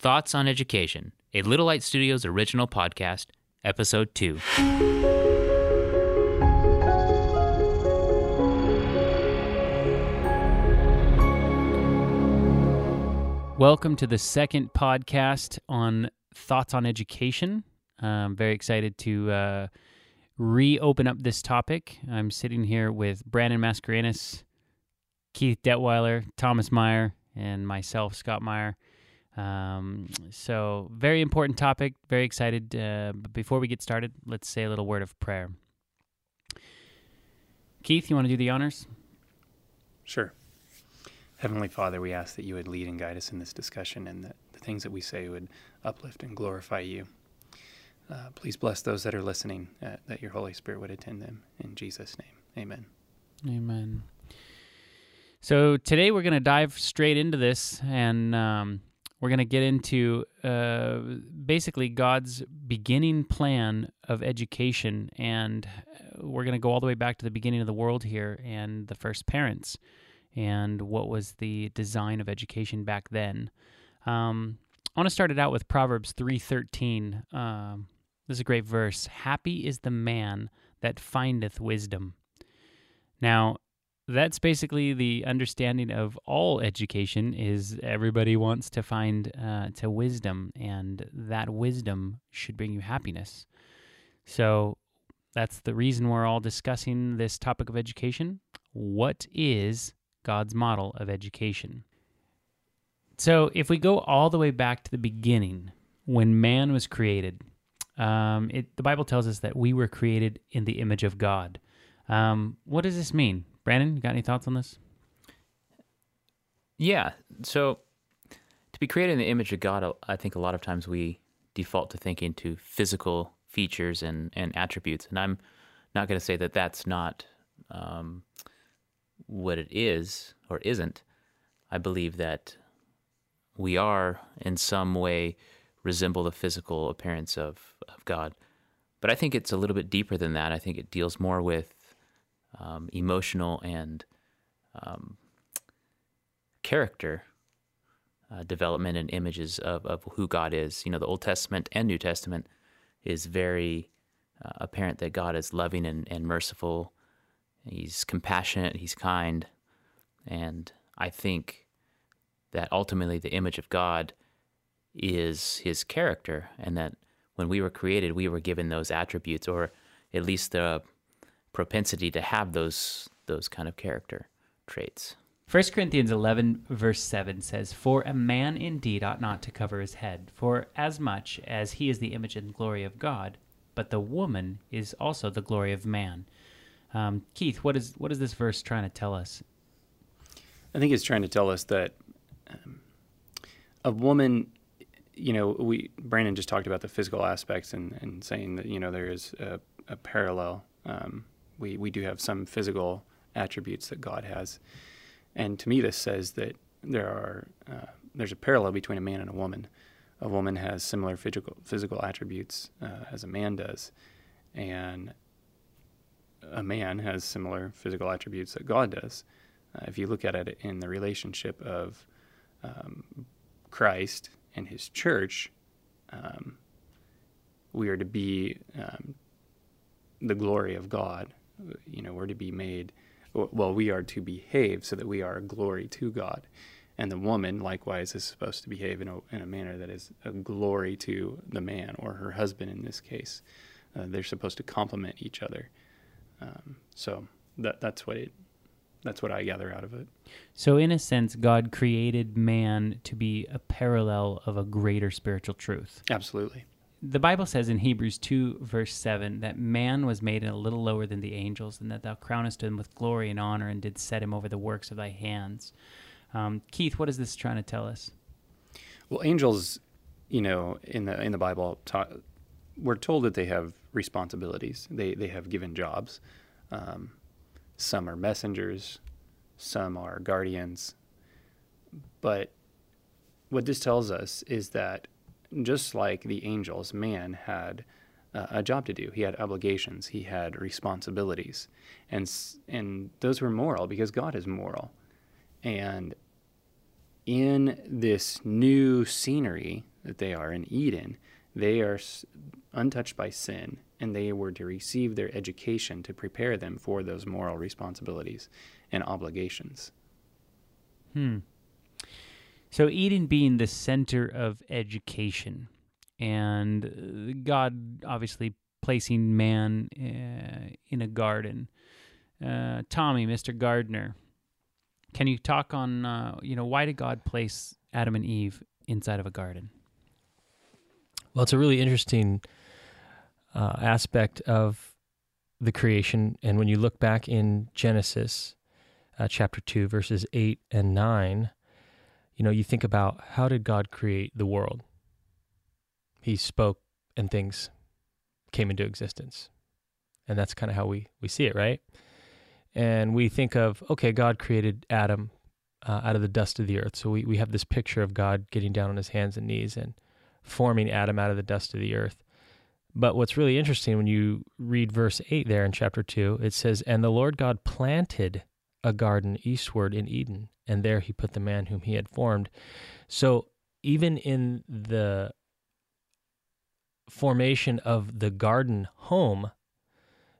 Thoughts on Education, a Little Light Studios original podcast, Episode 2. Welcome to the second podcast on Thoughts on Education. I'm very excited to uh, reopen up this topic. I'm sitting here with Brandon Mascarenas, Keith Detweiler, Thomas Meyer, and myself, Scott Meyer. Um, so, very important topic. Very excited. Uh, but before we get started, let's say a little word of prayer. Keith, you want to do the honors? Sure. Heavenly Father, we ask that you would lead and guide us in this discussion and that the things that we say would uplift and glorify you. Uh, please bless those that are listening, uh, that your Holy Spirit would attend them. In Jesus' name, amen. Amen. So today we're going to dive straight into this and um, we're going to get into uh, basically God's beginning plan of education. And uh, we're going to go all the way back to the beginning of the world here and the first parents and what was the design of education back then. Um, I want to start it out with Proverbs 3.13. Um, this is a great verse. Happy is the man that findeth wisdom. Now, that's basically the understanding of all education is everybody wants to find uh, to wisdom and that wisdom should bring you happiness. So that's the reason we're all discussing this topic of education. What is god's model of education? So if we go all the way back to the beginning when man was created um, it, the bible tells us that we were created in the image of god. Um, what does this mean Brandon, you got any thoughts on this? Yeah. So to be created in the image of God, I think a lot of times we default to thinking to physical features and, and attributes. And I'm not going to say that that's not um, what it is or isn't. I believe that we are in some way resemble the physical appearance of, of God. But I think it's a little bit deeper than that. I think it deals more with um, emotional and um, character uh, development and images of, of who God is. You know, the Old Testament and New Testament is very uh, apparent that God is loving and, and merciful. He's compassionate, he's kind. And I think that ultimately the image of God is his character, and that when we were created, we were given those attributes, or at least the propensity to have those those kind of character traits. 1 Corinthians 11, verse 7 says, For a man indeed ought not to cover his head, for as much as he is the image and glory of God, but the woman is also the glory of man. Um, Keith, what is what is this verse trying to tell us? I think it's trying to tell us that um, a woman, you know, we Brandon just talked about the physical aspects and, and saying that you know there is a, a parallel um, we, we do have some physical attributes that God has. And to me, this says that there are uh, there's a parallel between a man and a woman. A woman has similar physical physical attributes uh, as a man does, and a man has similar physical attributes that God does. Uh, if you look at it in the relationship of um, Christ and His church, um, we are to be um, the glory of God you know, we're to be made, well, we are to behave so that we are a glory to God. And the woman, likewise, is supposed to behave in a, in a manner that is a glory to the man or her husband in this case. Uh, they're supposed to complement each other. Um, so that, that's what it, that's what I gather out of it. So, in a sense, God created man to be a parallel of a greater spiritual truth. Absolutely the Bible says in Hebrews 2, verse 7, that man was made a little lower than the angels, and that thou crownest him with glory and honor, and did set him over the works of thy hands. Um, Keith, what is this trying to tell us? Well, angels, you know, in the in the Bible, ta- we're told that they have responsibilities. They they have given jobs. Um, some are messengers, some are guardians. But what this tells us is that just like the angels, man had uh, a job to do. He had obligations. He had responsibilities, and and those were moral because God is moral. And in this new scenery that they are in Eden, they are untouched by sin, and they were to receive their education to prepare them for those moral responsibilities and obligations. Hmm. So, Eden being the center of education, and uh, God obviously placing man uh, in a garden. Uh, Tommy, Mr. Gardner, can you talk on, uh, you know, why did God place Adam and Eve inside of a garden? Well, it's a really interesting uh, aspect of the creation. And when you look back in Genesis uh, chapter 2, verses 8 and 9, you know, you think about how did God create the world? He spoke and things came into existence. And that's kind of how we, we see it, right? And we think of, okay, God created Adam uh, out of the dust of the earth. So we, we have this picture of God getting down on his hands and knees and forming Adam out of the dust of the earth. But what's really interesting when you read verse 8 there in chapter 2, it says, And the Lord God planted a garden eastward in Eden, and there he put the man whom he had formed. So even in the formation of the garden home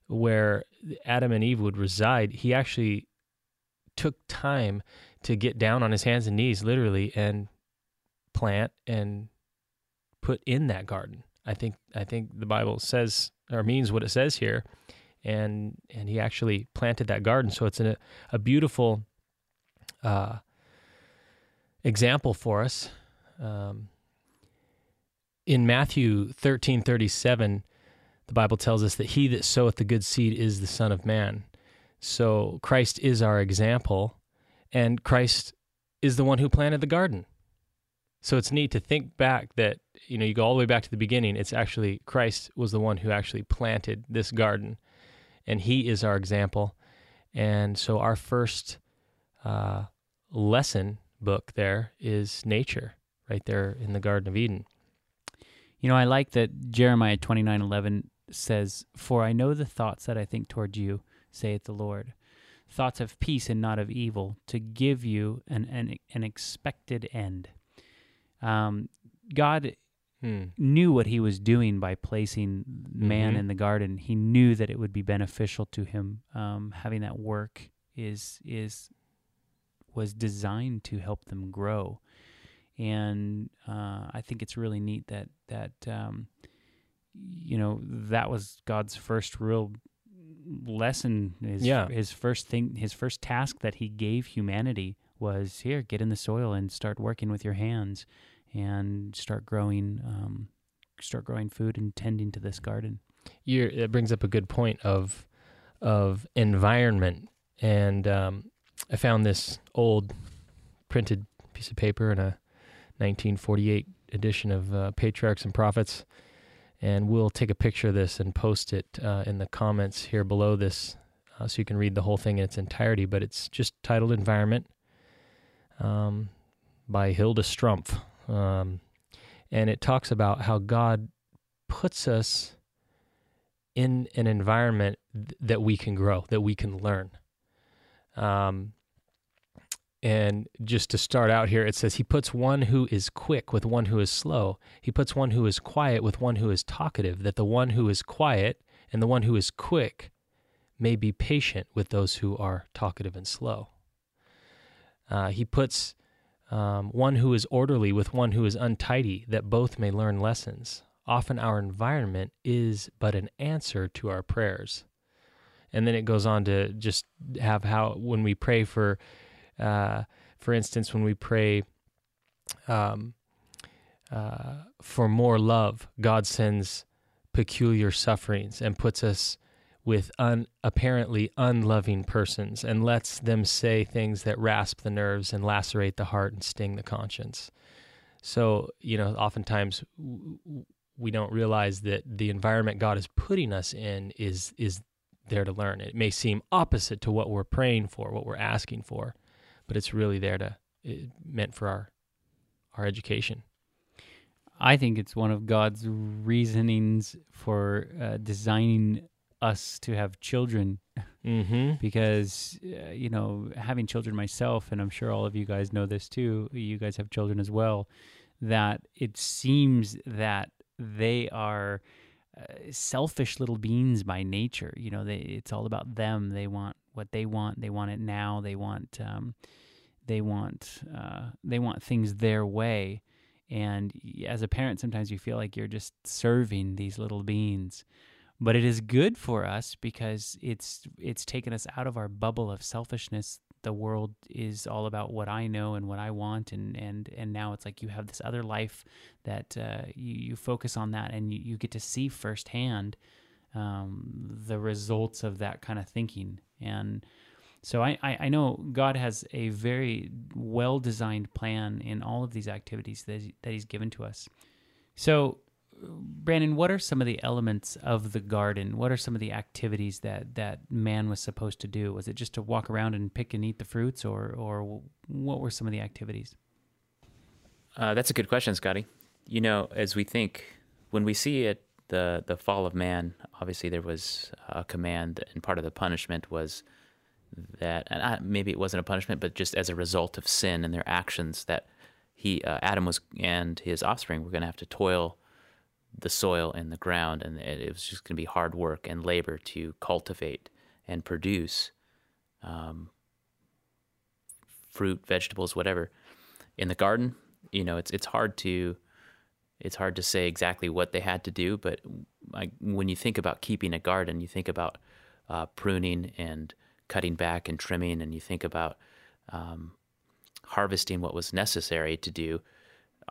where Adam and Eve would reside, he actually took time to get down on his hands and knees, literally, and plant and put in that garden. I think I think the Bible says or means what it says here, and and he actually planted that garden. So it's a a beautiful uh, example for us. Um, in Matthew thirteen thirty seven, the Bible tells us that he that soweth the good seed is the Son of Man. So Christ is our example, and Christ is the one who planted the garden. So it's neat to think back that, you know, you go all the way back to the beginning. It's actually Christ was the one who actually planted this garden, and he is our example. And so our first uh, lesson book there is nature, right there in the Garden of Eden. You know, I like that Jeremiah twenty nine eleven says, For I know the thoughts that I think toward you, saith the Lord. Thoughts of peace and not of evil, to give you an, an, an expected end. Um, God hmm. knew what he was doing by placing man mm-hmm. in the garden. He knew that it would be beneficial to him. Um, having that work is is was designed to help them grow, and uh, I think it's really neat that that um, you know that was God's first real lesson. His, yeah. his first thing, his first task that he gave humanity was here: get in the soil and start working with your hands and start growing um, start growing food and tending to this garden. You're, it brings up a good point of of environment, and um, I found this old printed piece of paper in a 1948 edition of uh, Patriarchs and Prophets, and we'll take a picture of this and post it uh, in the comments here below this, uh, so you can read the whole thing in its entirety. But it's just titled "Environment" um, by Hilda Strumpf. Um, and it talks about how God puts us in an environment th- that we can grow, that we can learn. Um, and just to start out here, it says, He puts one who is quick with one who is slow. He puts one who is quiet with one who is talkative, that the one who is quiet and the one who is quick may be patient with those who are talkative and slow. Uh, he puts um, one who is orderly with one who is untidy, that both may learn lessons. Often our environment is but an answer to our prayers. And then it goes on to just have how, when we pray for, uh, for instance, when we pray um, uh, for more love, God sends peculiar sufferings and puts us with un, apparently unloving persons and lets them say things that rasp the nerves and lacerate the heart and sting the conscience. So, you know, oftentimes we don't realize that the environment God is putting us in is is there to learn. It may seem opposite to what we're praying for, what we're asking for, but it's really there to it, meant for our our education. I think it's one of God's reasonings for uh, designing us to have children mm-hmm. because uh, you know having children myself and i'm sure all of you guys know this too you guys have children as well that it seems that they are uh, selfish little beings by nature. You know, they, it's all about them. They want what they want. They want it now. They want um, they want uh, they want things their way. And as a parent, sometimes you feel like you're just serving these little beings. But it is good for us because it's it's taken us out of our bubble of selfishness the world is all about what I know and what I want, and and and now it's like you have this other life that uh, you you focus on that, and you, you get to see firsthand um, the results of that kind of thinking, and so I, I, I know God has a very well designed plan in all of these activities that that He's given to us. So Brandon, what are some of the elements of the garden? What are some of the activities that, that man was supposed to do? Was it just to walk around and pick and eat the fruits, or or what were some of the activities? Uh, that's a good question, Scotty. You know, as we think, when we see it, the the fall of man, obviously there was a command, and part of the punishment was that, and I, maybe it wasn't a punishment, but just as a result of sin and their actions, that he uh, Adam was and his offspring were going to have to toil the soil and the ground, and it, was just going to be hard work and labor to cultivate and produce um, fruit, vegetables, whatever. In the garden, you know, it's it's hard to it's hard to say exactly what they had to do, but I, when you think about keeping a garden, you think about uh, pruning and cutting back and trimming, and you think about um, harvesting what was necessary to do.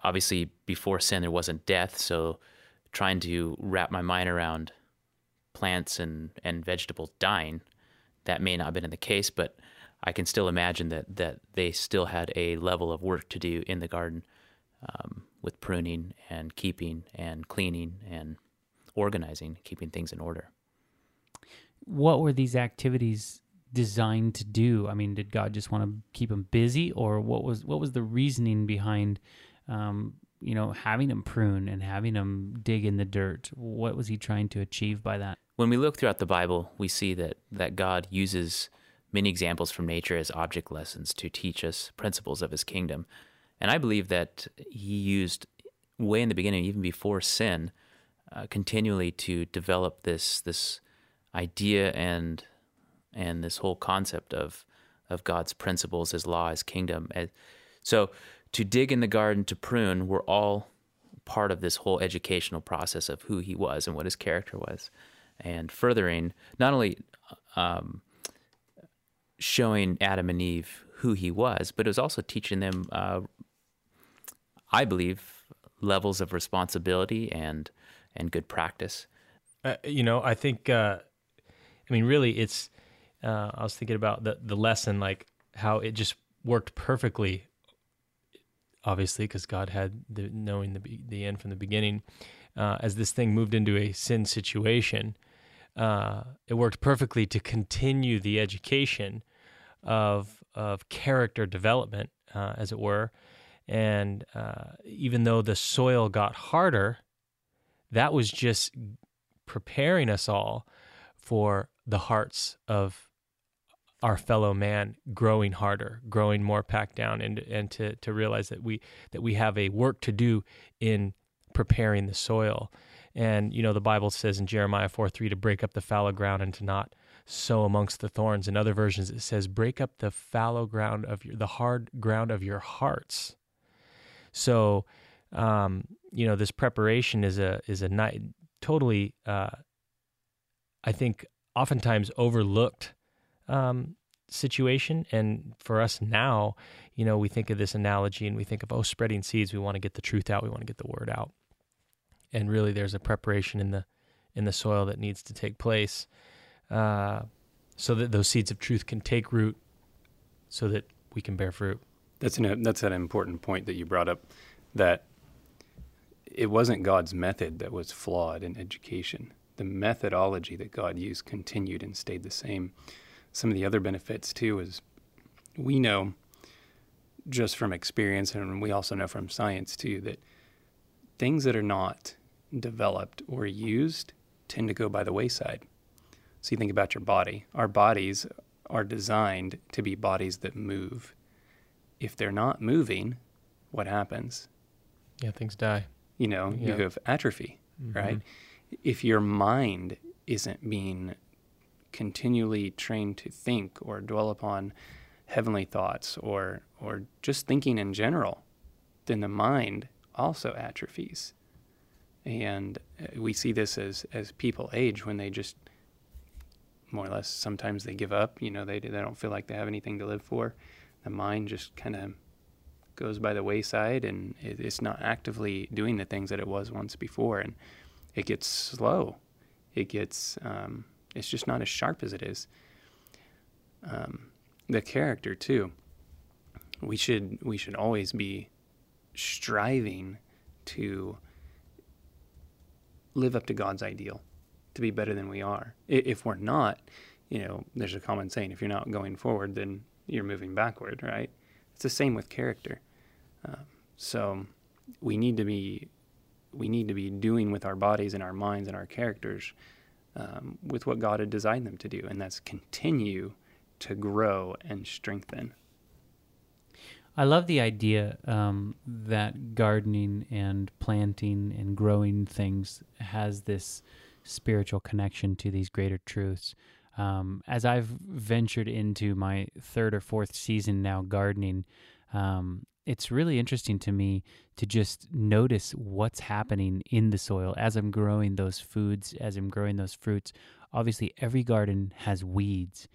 Obviously, before sin, there wasn't death, so trying to wrap my mind around plants and, and vegetables dying. That may not have been in the case, but I can still imagine that, that they still had a level of work to do in the garden um, with pruning and keeping and cleaning and organizing, keeping things in order. What were these activities designed to do? I mean, did God just want to keep them busy, or what was what was the reasoning behind um, you know, having him prune and having him dig in the dirt. What was he trying to achieve by that? When we look throughout the Bible, we see that, that God uses many examples from nature as object lessons to teach us principles of his kingdom. And I believe that he used way in the beginning, even before sin, uh, continually to develop this this idea and and this whole concept of of God's principles, His law, His kingdom. and So to dig in the garden, to prune, were all part of this whole educational process of who he was and what his character was, and furthering not only um, showing Adam and Eve who he was, but it was also teaching them, uh, I believe, levels of responsibility and and good practice. Uh, you know, I think, uh, I mean, really, it's. Uh, I was thinking about the the lesson, like how it just worked perfectly obviously, because God had the knowing the the end from the beginning. Uh, as this thing moved into a sin situation, uh, it worked perfectly to continue the education of of character development, uh, as it were. And uh, even though the soil got harder, that was just preparing us all for the hearts of our fellow man growing harder, growing more packed down, and and to to realize that we that we have a work to do in preparing the soil. And you know the Bible says in Jeremiah four three to break up the fallow ground and to not sow amongst the thorns. In other versions it says break up the fallow ground of your the hard ground of your hearts. So um, you know this preparation is a is a night totally uh, I think oftentimes overlooked um, situation. And for us now, you know, we think of this analogy and we think of, oh, spreading seeds. We want to get the truth out. We want to get the word out. And really, there's a preparation in the in the soil that needs to take place, uh, so that those seeds of truth can take root, so that we can bear fruit. That's an that's an important point that you brought up. That it wasn't God's method that was flawed in education. The methodology that God used continued and stayed the same some of the other benefits too is we know just from experience and we also know from science too that things that are not developed or used tend to go by the wayside. So you think about your body. Our bodies are designed to be bodies that move. If they're not moving, what happens? Yeah, things die. You know, Yeah. you have atrophy, Mhm. right? If your mind isn't being continually trained to think or dwell upon heavenly thoughts or or just thinking in general, then the mind also atrophies. And uh, we see this as as people age when they just more or less sometimes they give up, you know, they they don't feel like they have anything to live for. The mind just kind of goes by the wayside and it, it's not actively doing the things that it was once before and it gets slow. It gets um, it's just not as sharp as it is. Um, the character too. We should we should always be striving to live up to God's ideal, to be better than we are. If we're not, you know, there's a common saying: if you're not going forward, then you're moving backward, right? It's the same with character. Um, so we need to be we need to be doing with our bodies and our minds and our characters um, with what God had designed them to do, and that's continue to grow and strengthen. I love the idea um, that gardening and planting and growing things has this spiritual connection to these greater truths. Um, as I've ventured into my third or fourth season now gardening, um, it's really interesting to me to just notice what's happening in the soil as I'm growing those foods, as I'm growing those fruits. Obviously, every garden has weeds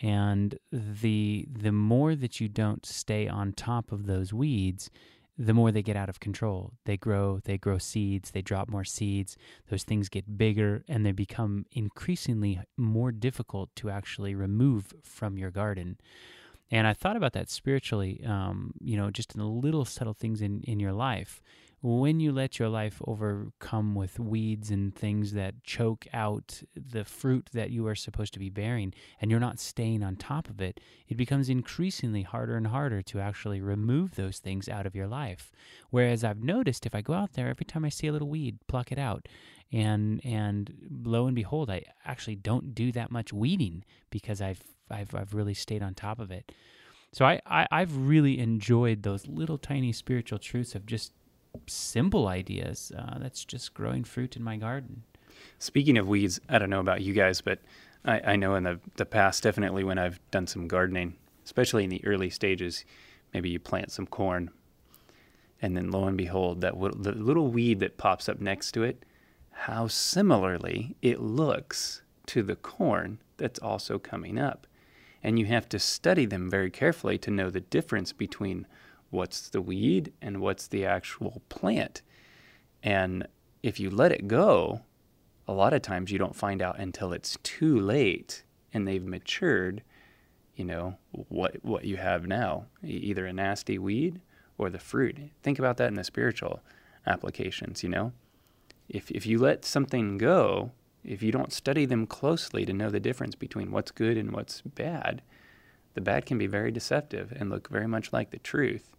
and the the more that you don't stay on top of those weeds the more they get out of control they grow they grow seeds they drop more seeds those things get bigger and they become increasingly more difficult to actually remove from your garden and i thought about that spiritually um, you know just in the little subtle things in, in your life when you let your life overcome with weeds and things that choke out the fruit that you are supposed to be bearing, and you're not staying on top of it, it becomes increasingly harder and harder to actually remove those things out of your life. Whereas I've noticed if I go out there, every time I see a little weed, pluck it out. And and lo and behold, I actually don't do that much weeding because I've I've I've really stayed on top of it. So I, I I've really enjoyed those little tiny spiritual truths of just simple ideas. Uh, that's just growing fruit in my garden. Speaking of weeds, I don't know about you guys, but I, I know in the, the past, definitely when I've done some gardening, especially in the early stages, maybe you plant some corn, and then lo and behold, that w- the little weed that pops up next to it, how similarly it looks to the corn that's also coming up. And you have to study them very carefully to know the difference between what's the weed and what's the actual plant. And if you let it go, a lot of times you don't find out until it's too late and they've matured, you know, what what you have now, either a nasty weed or the fruit. Think about that in the spiritual applications, you know. If if you let something go, if you don't study them closely to know the difference between what's good and what's bad, the bad can be very deceptive and look very much like the truth.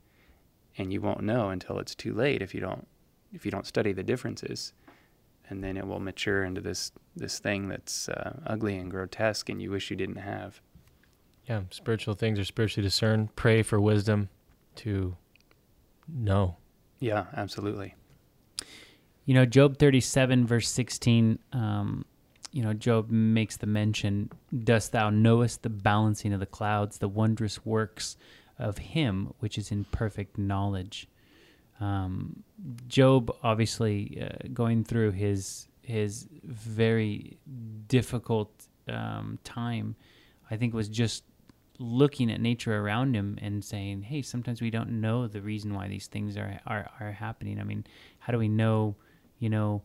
And you won't know until it's too late if you don't if you don't study the differences and then it will mature into this this thing that's uh, ugly and grotesque and you wish you didn't have. Yeah, spiritual things are spiritually discerned. Pray for wisdom to know. Yeah, absolutely. You know, Job 37, verse 16, um, you know, Job makes the mention, Dost thou knowest the balancing of the clouds, the wondrous works of him which is in perfect knowledge? Um, Job, obviously, uh, going through his his very difficult um, time, I think was just looking at nature around him and saying, "Hey, sometimes we don't know the reason why these things are are, are happening. I mean, how do we know? You know,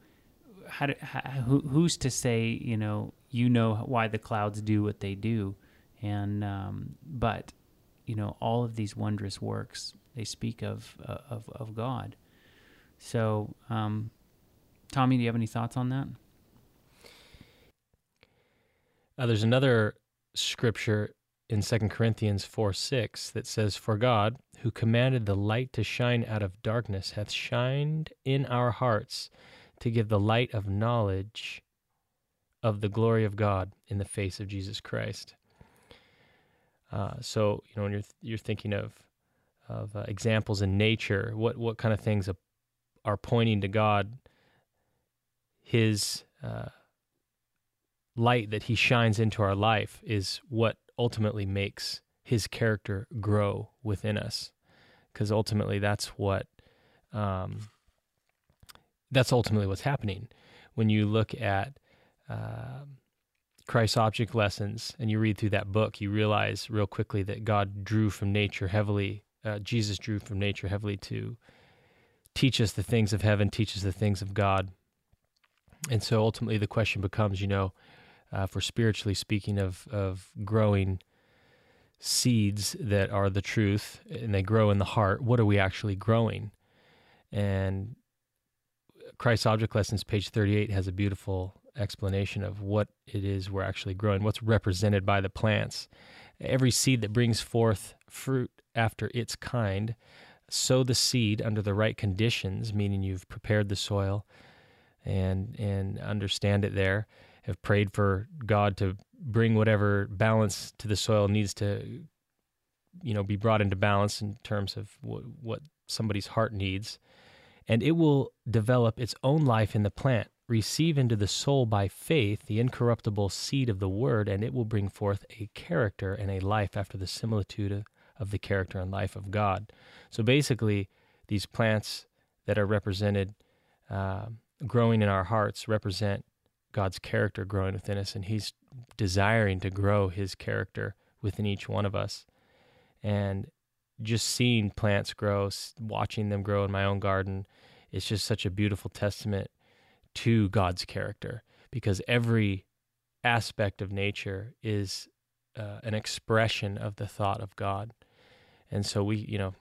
how, do, how who, who's to say? You know, you know why the clouds do what they do, and um, but you know, all of these wondrous works they speak of uh, of of God. So, um, Tommy, do you have any thoughts on that? Uh, there's another scripture in 2 Corinthians 4 6 that says, For God, who commanded the light to shine out of darkness, hath shined in our hearts to give the light of knowledge of the glory of God in the face of Jesus Christ. Uh, so, you know, when you're, you're thinking of, of uh, examples in nature, what, what kind of things are pointing to God, His uh, light that He shines into our life is what ultimately makes His character grow within us, because ultimately that's what um, that's ultimately what's happening when you look at. Uh, Christ's object lessons and you read through that book, you realize real quickly that God drew from nature heavily, uh, Jesus drew from nature heavily to teach us the things of heaven, teach us the things of God. And so ultimately the question becomes, you know, uh, for spiritually speaking of, of growing seeds that are the truth and they grow in the heart, what are we actually growing? And Christ's Object Lessons, page 38, has a beautiful explanation of what it is we're actually growing, what's represented by the plants. Every seed that brings forth fruit after its kind, sow the seed under the right conditions, meaning you've prepared the soil and and understand it there. Have prayed for God to bring whatever balance to the soil needs to, you know, be brought into balance in terms of what, what somebody's heart needs, and it will develop its own life in the plant receive into the soul by faith the incorruptible seed of the word, and it will bring forth a character and a life after the similitude of, of the character and life of God. So basically, these plants that are represented, uh, growing in our hearts, represent God's character growing within us, and He's desiring to grow His character within each one of us. And just seeing plants grow, watching them grow in my own garden, it's just such a beautiful testament to God's character because every aspect of nature is uh, an expression of the thought of God. And so we, you know,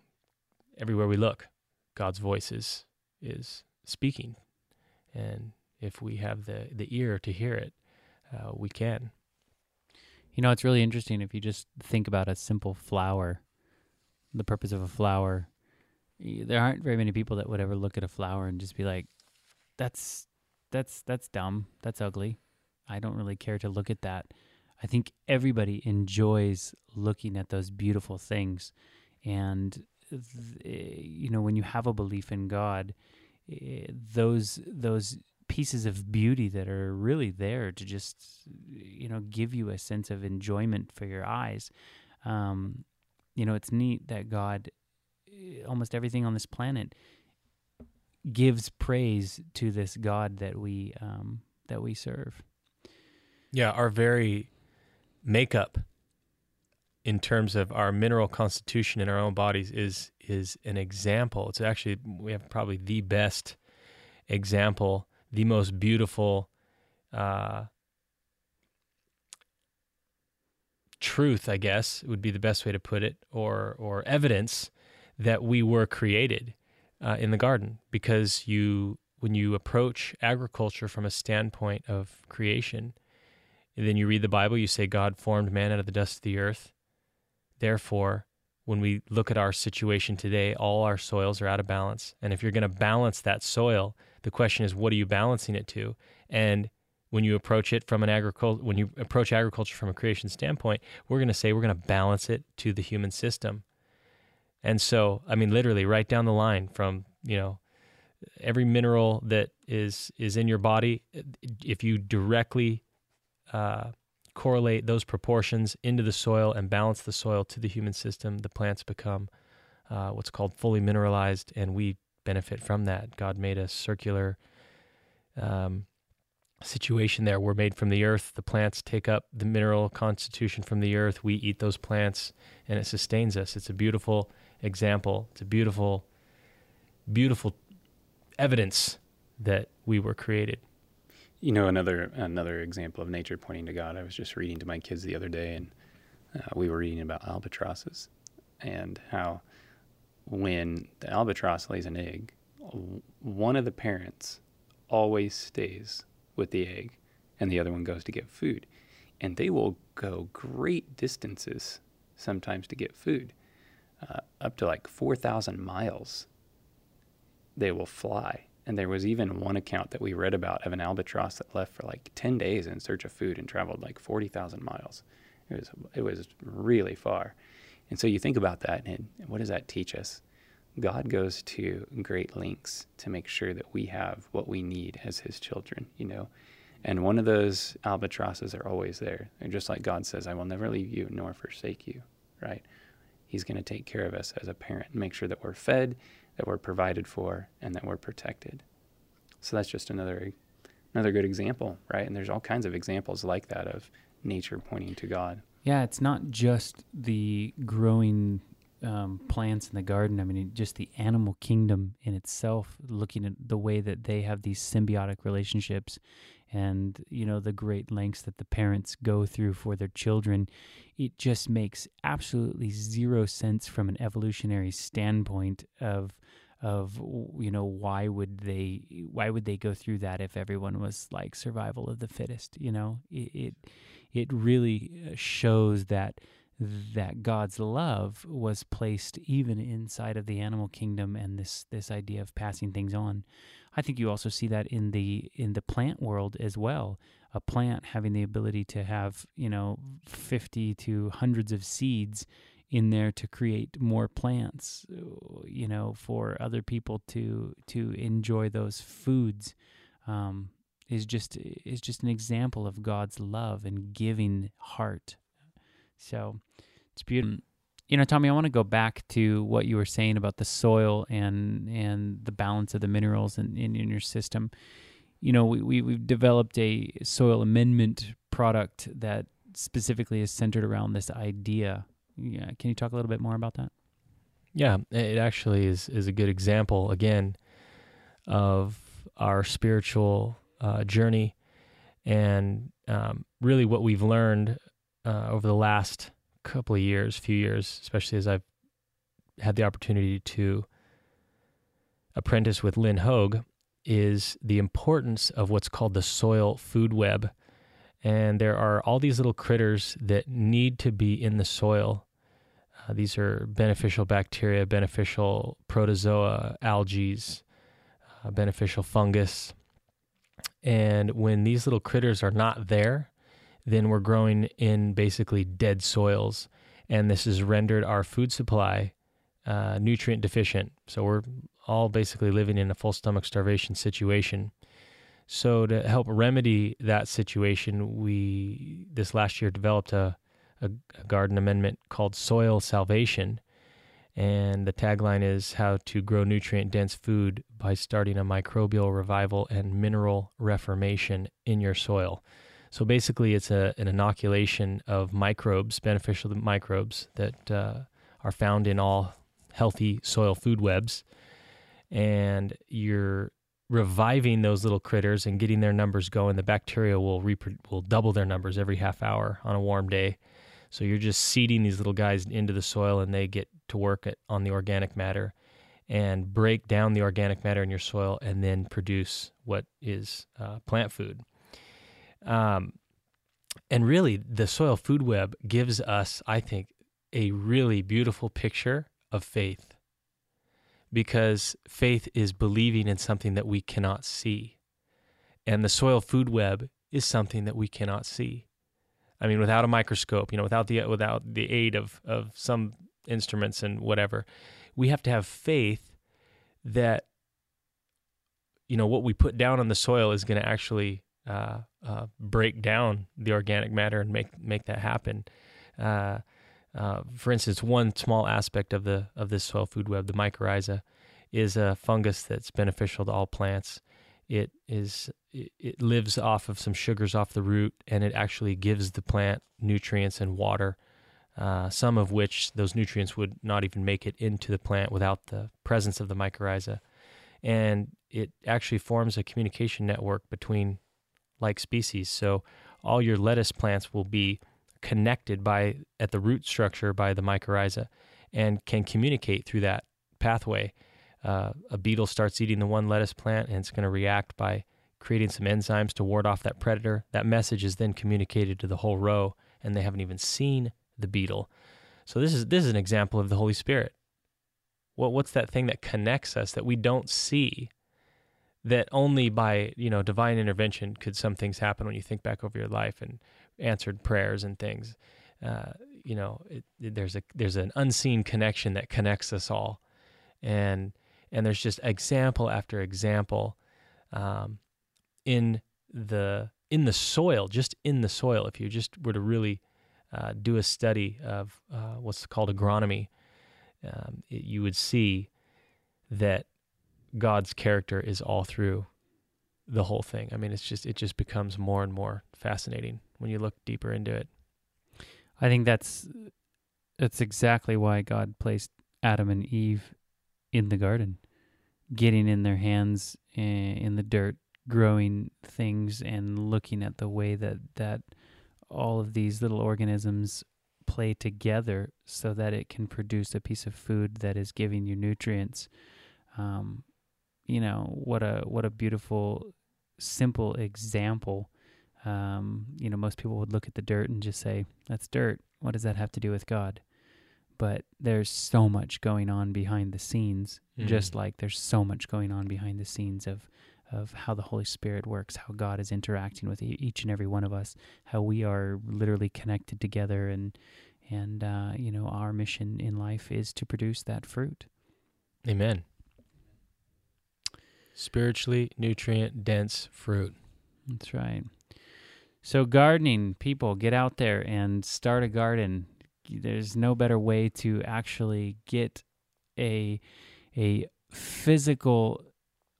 everywhere we look, God's voice is is speaking. And if we have the the ear to hear it, uh, we can. You know, it's really interesting if you just think about a simple flower, the purpose of a flower. There aren't very many people that would ever look at a flower and just be like, "That's that's that's dumb. That's ugly. I don't really care to look at that. I think everybody enjoys looking at those beautiful things, and th- you know when you have a belief in God, eh, those those pieces of beauty that are really there to just you know give you a sense of enjoyment for your eyes. Um, you know, it's neat that God, eh, almost everything on this planet gives praise to this God that we um, that we serve. Yeah, our very makeup in terms of our mineral constitution in our own bodies is is an example. It's actually we have probably the best example, the most beautiful uh, truth, I guess would be the best way to put it, or or evidence that we were created uh, in the garden. Because you when you approach agriculture from a standpoint of creation then you read the bible you say god formed man out of the dust of the earth. Therefore when we look at our situation today all our soils are out of balance. And if you're going to balance that soil the question is what are you balancing it to? And when you approach it from an agriculture when you approach agriculture from a creation standpoint we're going to say we're going to balance it to the human system. And so, I mean, literally right down the line from, you know, every mineral that is is in your body, if you directly uh, correlate those proportions into the soil and balance the soil to the human system, the plants become uh, what's called fully mineralized, and we benefit from that. God made a circular um, situation there. We're made from the earth. The plants take up the mineral constitution from the earth. We eat those plants, and it sustains us. It's a beautiful example. It's a beautiful, beautiful evidence that we were created. You know, another another example of nature pointing to God. I was just reading to my kids the other day, and uh, we were reading about albatrosses and how when the albatross lays an egg, one of the parents always stays with the egg, and the other one goes to get food, and they will go great distances sometimes to get food uh, up to like 4,000 miles they will fly. And there was even one account that we read about of an albatross that left for like 10 days in search of food and traveled like 40,000 miles. It was, it was really far. And so you think about that, and what does that teach us? God goes to great lengths to make sure that we have what we need as his children, you know. And one of those albatrosses are always there. And just like God says, I will never leave you nor forsake you, right? He's going to take care of us as a parent and make sure that we're fed, that we're provided for, and that we're protected. So that's just another another good example, right? And there's all kinds of examples like that of nature pointing to God. Yeah, it's not just the growing um, plants in the garden. I mean, just the animal kingdom in itself, looking at the way that they have these symbiotic relationships and, you know, the great lengths that the parents go through for their children. It just makes absolutely zero sense from an evolutionary standpoint of of you know why would they why would they go through that if everyone was like survival of the fittest you know it it, it really uh, shows that that God's love was placed even inside of the animal kingdom and this this idea of passing things on. I think you also see that in the in the plant world as well. A plant having the ability to have, you know, 50 to hundreds of seeds in there to create more plants, you know, for other people to to enjoy those foods. Um, is just is just an example of God's love and giving heart so it's beautiful. Mm. You know, Tommy, I want to go back to what you were saying about the soil and and the balance of the minerals in, in, in your system. You know, we, we we've developed a soil amendment product that specifically is centered around this idea. Yeah, can you talk a little bit more about that? Yeah, it actually is is a good example again of our spiritual uh, journey and um, really what we've learned uh, over the last couple of years, few years, especially as I've had the opportunity to apprentice with Lynn Hogue, is the importance of what's called the soil food web. And there are all these little critters that need to be in the soil. Uh, these are beneficial bacteria, beneficial protozoa, algae, uh, beneficial fungus. And when these little critters are not there, then we're growing in basically dead soils. And this has rendered our food supply uh, nutrient deficient. So we're all basically living in a full stomach starvation situation. So to help remedy that situation, we this last year developed a, a, a garden amendment called Soil Salvation. And the tagline is how to grow nutrient dense food by starting a microbial revival and mineral reformation in your soil. So basically, it's a, an inoculation of microbes, beneficial microbes that uh, are found in all healthy soil food webs. And you're reviving those little critters and getting their numbers going. The bacteria will will double their numbers every half hour on a warm day. So you're just seeding these little guys into the soil, and they get to work on the organic matter and break down the organic matter in your soil, and then produce what is uh, plant food. Um, and really, the soil food web gives us, I think, a really beautiful picture of faith because faith is believing in something that we cannot see. And the soil food web is something that we cannot see. I mean, without a microscope, you know, without the without the aid of of some instruments and whatever, we have to have faith that you know what we put down on the soil is going to actually uh, uh, break down the organic matter and make make that happen. Uh, uh, for instance, one small aspect of the of this soil food web, the mycorrhiza, is a fungus that's beneficial to all plants. It is it, lives off of some sugars off the root, and it actually gives the plant nutrients and water. Uh, some of which those nutrients would not even make it into the plant without the presence of the mycorrhiza. And it actually forms a communication network between like species. So all your lettuce plants will be connected by at the root structure by the mycorrhiza and can communicate through that pathway. Uh, a beetle starts eating the one lettuce plant and it's going to react by creating some enzymes to ward off that predator. That message is then communicated to the whole row and they haven't even seen the beetle. So this is this is an example of the Holy Spirit. What what's that thing that connects us that we don't see that only by you know divine intervention could some things happen when you think back over your life and answered prayers and things. Uh, you know, it, it, there's a there's an unseen connection that connects us all, and and there's just example after example um, in the in the soil, just in the soil. If you just were to really uh, do a study of uh, what's called agronomy, um, it, you would see that God's character is all through the whole thing. I mean, it's just it just becomes more and more fascinating when you look deeper into it. I think that's that's exactly why God placed Adam and Eve in the garden, getting in their hands eh, in the dirt, growing things, and looking at the way that that all of these little organisms play together so that it can produce a piece of food that is giving you nutrients. Um, you know what a what a beautiful, simple example. Um, you know, most people would look at the dirt and just say, "That's dirt. What does that have to do with God?" But there's so much going on behind the scenes, Mm. just like there's so much going on behind the scenes of of how the Holy Spirit works, how God is interacting with each and every one of us, how we are literally connected together, and and uh, you know our mission in life is to produce that fruit. Amen. Spiritually nutrient dense fruit. That's right. So gardening, people, get out there and start a garden. There's no better way to actually get a a physical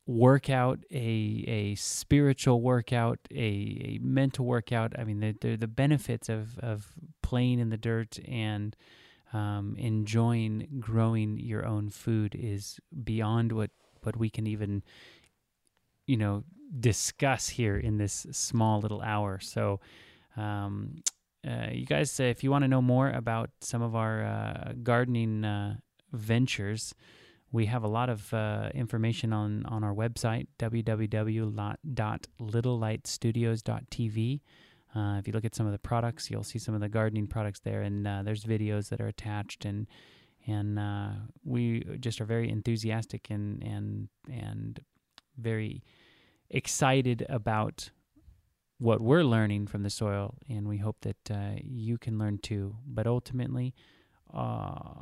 workout, a a spiritual workout, a, a mental workout. I mean, the the, benefits of of playing in the dirt and um, enjoying growing your own food is beyond what what we can even you know discuss here in this small little hour. So, um, uh, you guys, uh, if you want to know more about some of our uh, gardening ventures, we have a lot of information on, on our website, www.littlelightstudios.tv. Uh, if you look at some of the products, you'll see some of the gardening products there, and uh, there's videos that are attached, and and uh, we just are very enthusiastic and and and very excited about what we're learning from the soil, and we hope that uh, you can learn too. But ultimately, uh,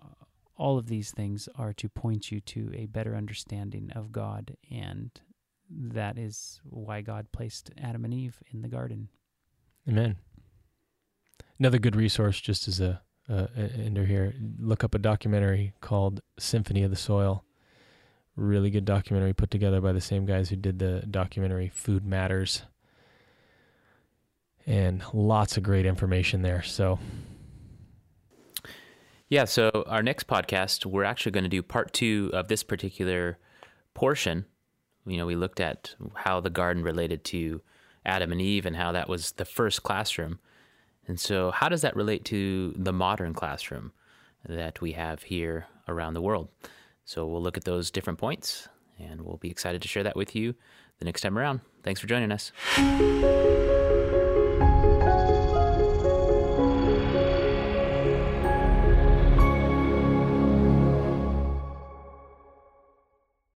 all of these things are to point you to a better understanding of God, and that is why God placed Adam and Eve in the garden. Amen. Another good resource, just as a uh, ender here, look up a documentary called Symphony of the Soil. Really good documentary put together by the same guys who did the documentary Food Matters. And lots of great information there. So, Yeah, so our next podcast, we're actually going to do part two of this particular portion. You know, we looked at how the garden related to Adam and Eve and how that was the first classroom. And so, how does that relate to the modern classroom that we have here around the world? So, we'll look at those different points and we'll be excited to share that with you the next time around. Thanks for joining us.